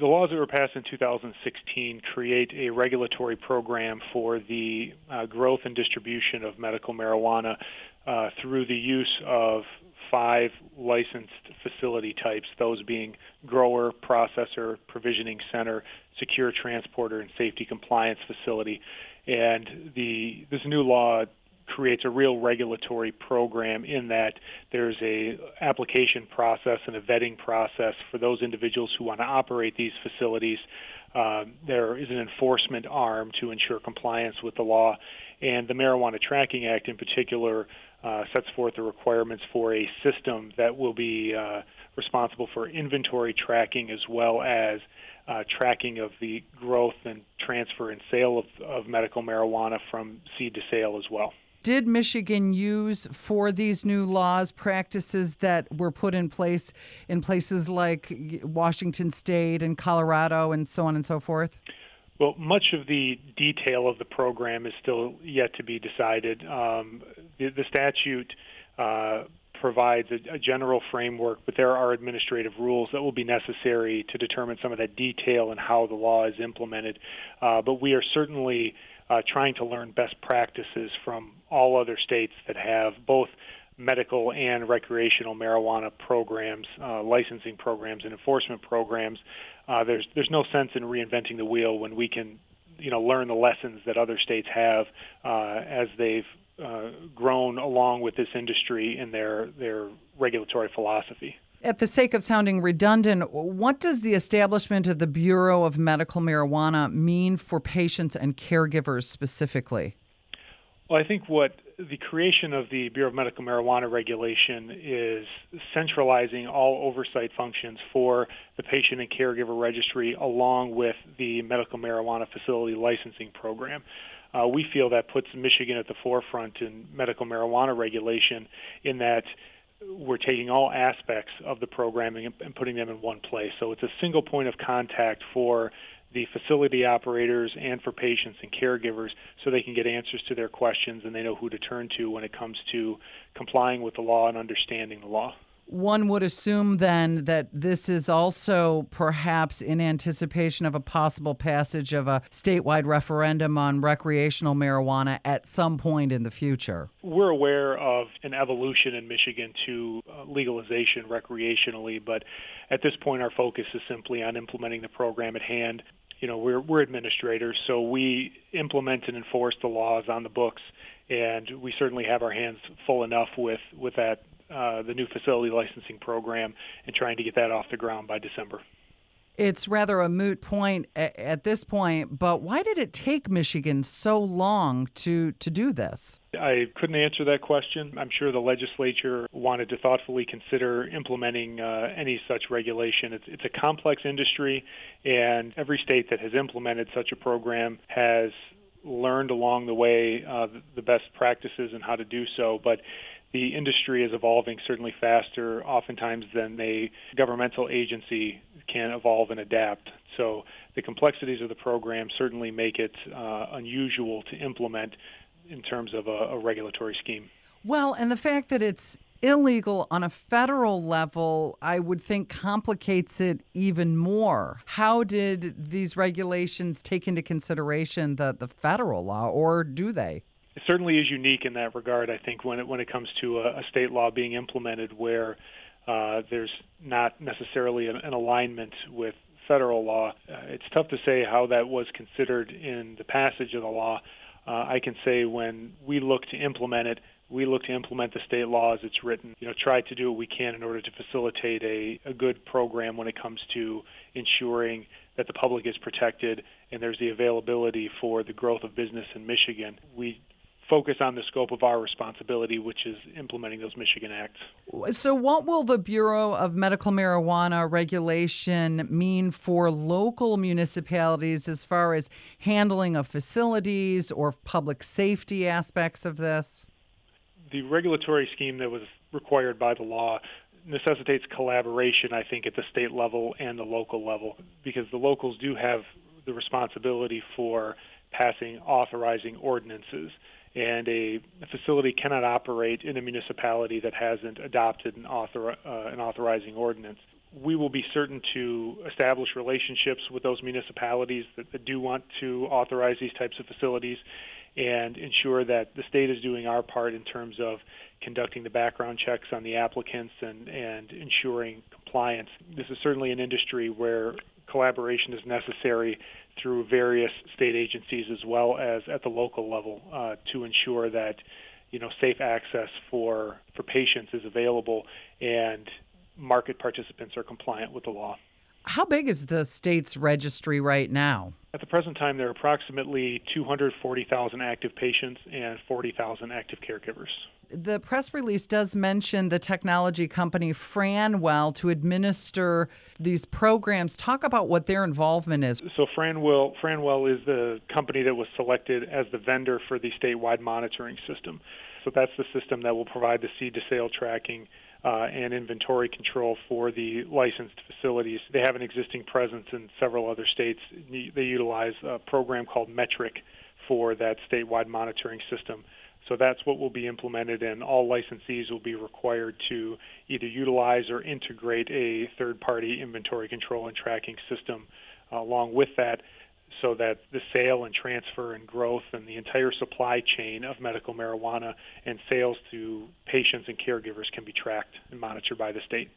The laws that were passed in 2016 create a regulatory program for the uh, growth and distribution of medical marijuana uh, through the use of five licensed facility types, those being grower, processor, provisioning center, secure transporter, and safety compliance facility. And the this new law creates a real regulatory program in that there's a application process and a vetting process for those individuals who want to operate these facilities. Uh, there is an enforcement arm to ensure compliance with the law, and the Marihuana Tracking Act in particular uh, sets forth the requirements for a system that will be uh, responsible for inventory tracking as well as uh, tracking of the growth and transfer and sale of, of medical marijuana from seed to sale as well. Did Michigan use for these new laws practices that were put in place in places like Washington State and Colorado and so on and so forth? Well, much of the detail of the program is still yet to be decided. Um, the, the, statute uh, provides a, a, general framework, but there are administrative rules that will be necessary to determine some of that detail and how the law is implemented. Uh, but we are certainly uh, trying to learn best practices from all other states that have both medical and recreational marijuana programs, uh, licensing programs, and enforcement programs. Uh, there's there's no sense in reinventing the wheel when we can, you know, learn the lessons that other states have uh, as they've uh, grown along with this industry in their their regulatory philosophy. At the sake of sounding redundant, what does the establishment of the Bureau of Medical Marihuana mean for patients and caregivers specifically? Well, I think what the creation of the Bureau of Medical Marihuana regulation is centralizing all oversight functions for the patient and caregiver registry along with the medical marijuana facility licensing program. Uh, we feel that puts Michigan at the forefront in medical marijuana regulation in that we're taking all aspects of the programming and putting them in one place. So it's a single point of contact for the facility operators and for patients and caregivers so they can get answers to their questions and they know who to turn to when it comes to complying with the law and understanding the law. One would assume then that this is also perhaps in anticipation of a possible passage of a statewide referendum on recreational marijuana at some point in the future. We're aware of an evolution in Michigan to uh, legalization recreationally, but at this point our focus is simply on implementing the program at hand. You know, we're, we're administrators, so we implement and enforce the laws on the books, and we certainly have our hands full enough with, with that uh, the new facility licensing program and trying to get that off the ground by December. It's rather a moot point at this point, but why did it take Michigan so long to, to do this? I couldn't answer that question. I'm sure the legislature wanted to thoughtfully consider implementing uh, any such regulation. It's, it's a complex industry, and every state that has implemented such a program has learned along the way uh, the best practices and how to do so. But the industry is evolving certainly faster oftentimes than a governmental agency can evolve and adapt. So the complexities of the program certainly make it uh, unusual to implement in terms of a, a regulatory scheme. Well, and the fact that it's illegal on a federal level, I would think complicates it even more. How did these regulations take into consideration the, the federal law, or do they? it certainly is unique in that regard. I think when it when it comes to a, a state law being implemented where uh, there's not necessarily an, an alignment with federal law, uh, it's tough to say how that was considered in the passage of the law. Uh, I can say when we look to implement it, we look to implement the state law as it's written. You know, try to do what we can in order to facilitate a, a good program when it comes to ensuring that the public is protected and there's the availability for the growth of business in Michigan. We focus on the scope of our responsibility, which is implementing those Michigan acts. So, what will the Bureau of Medical Marihuana regulation mean for local municipalities as far as handling of facilities or public safety aspects of this? The regulatory scheme that was required by the law necessitates collaboration, I think, at the state level and the local level, because the locals do have the responsibility for passing authorizing ordinances and a facility cannot operate in a municipality that hasn't adopted an, author, uh, an authorizing ordinance. we will be certain to establish relationships with those municipalities that, that do want to authorize these types of facilities and ensure that the state is doing our part in terms of conducting the background checks on the applicants and, and ensuring compliance. This is certainly an industry where collaboration is necessary through various state agencies as well as at the local level uh, to ensure that you know safe access for for patients is available and market participants are compliant with the law. How big is the state's registry right now? At the present time, there are approximately 240,000 active patients and 40,000 active caregivers. The press release does mention the technology company Franwell to administer these programs. Talk about what their involvement is. So Franwell, Franwell is the company that was selected as the vendor for the statewide monitoring system. So that's the system that will provide the seed to sale tracking uh, and inventory control for the licensed facilities. They have an existing presence in several other states. They utilize a program called Metrc for that statewide monitoring system. So that's what will be implemented, and all licensees will be required to either utilize or integrate a third-party inventory control and tracking system uh, along with that so that the sale and transfer and growth and the entire supply chain of medical marijuana and sales to patients and caregivers can be tracked and monitored by the state.